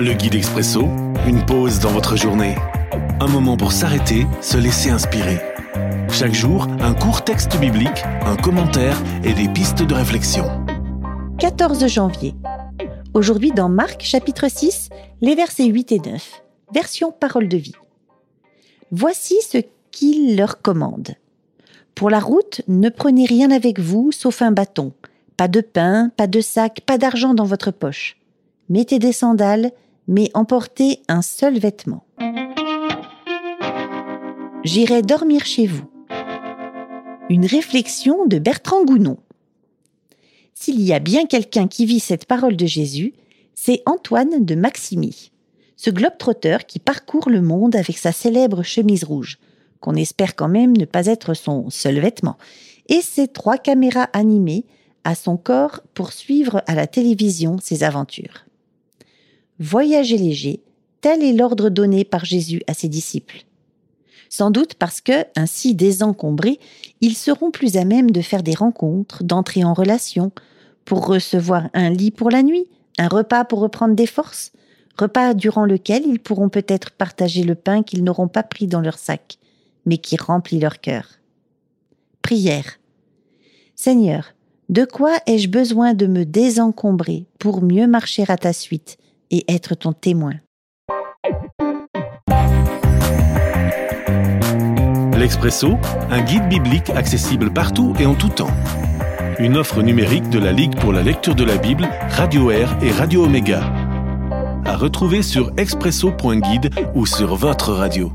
Le guide expresso, une pause dans votre journée. Un moment pour s'arrêter, se laisser inspirer. Chaque jour, un court texte biblique, un commentaire et des pistes de réflexion. 14 janvier. Aujourd'hui dans Marc chapitre 6, les versets 8 et 9. Version parole de vie. Voici ce qu'il leur commande. Pour la route, ne prenez rien avec vous sauf un bâton. Pas de pain, pas de sac, pas d'argent dans votre poche. Mettez des sandales mais emportez un seul vêtement. J'irai dormir chez vous. Une réflexion de Bertrand Gounon. S'il y a bien quelqu'un qui vit cette parole de Jésus, c'est Antoine de Maximi, ce globe-trotteur qui parcourt le monde avec sa célèbre chemise rouge, qu'on espère quand même ne pas être son seul vêtement, et ses trois caméras animées à son corps pour suivre à la télévision ses aventures. Voyager léger, tel est l'ordre donné par Jésus à ses disciples. Sans doute parce que, ainsi désencombrés, ils seront plus à même de faire des rencontres, d'entrer en relation, pour recevoir un lit pour la nuit, un repas pour reprendre des forces, repas durant lequel ils pourront peut-être partager le pain qu'ils n'auront pas pris dans leur sac, mais qui remplit leur cœur. Prière. Seigneur, de quoi ai-je besoin de me désencombrer pour mieux marcher à ta suite et être ton témoin. L'Expresso, un guide biblique accessible partout et en tout temps. Une offre numérique de la Ligue pour la lecture de la Bible, Radio Air et Radio Omega. À retrouver sur expresso.guide ou sur votre radio.